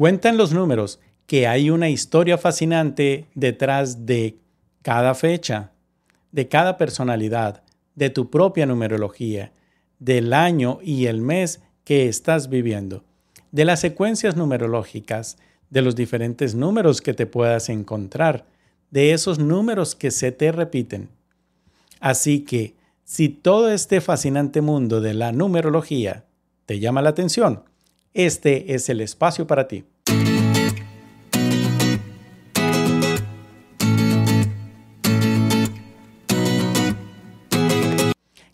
Cuentan los números que hay una historia fascinante detrás de cada fecha, de cada personalidad, de tu propia numerología, del año y el mes que estás viviendo, de las secuencias numerológicas, de los diferentes números que te puedas encontrar, de esos números que se te repiten. Así que, si todo este fascinante mundo de la numerología te llama la atención, este es el espacio para ti.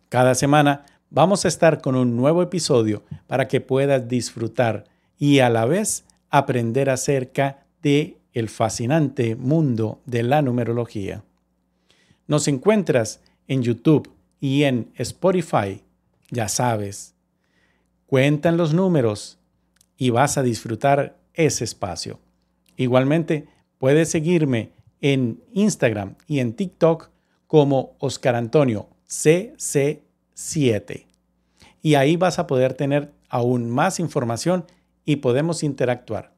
Cada semana vamos a estar con un nuevo episodio para que puedas disfrutar y a la vez aprender acerca de el fascinante mundo de la numerología. Nos encuentras en YouTube y en Spotify, ya sabes. Cuentan los números y vas a disfrutar ese espacio. Igualmente, puedes seguirme en Instagram y en TikTok como Oscar Antonio CC7. Y ahí vas a poder tener aún más información y podemos interactuar.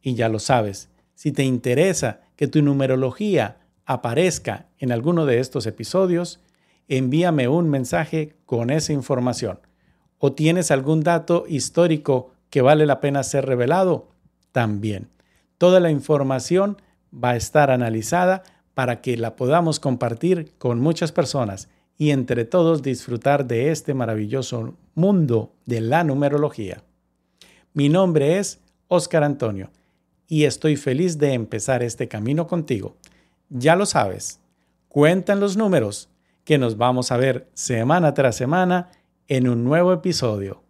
Y ya lo sabes, si te interesa que tu numerología aparezca en alguno de estos episodios, envíame un mensaje con esa información. ¿O tienes algún dato histórico que vale la pena ser revelado? También. Toda la información va a estar analizada para que la podamos compartir con muchas personas y entre todos disfrutar de este maravilloso mundo de la numerología. Mi nombre es Oscar Antonio y estoy feliz de empezar este camino contigo. Ya lo sabes, cuentan los números que nos vamos a ver semana tras semana en un nuevo episodio.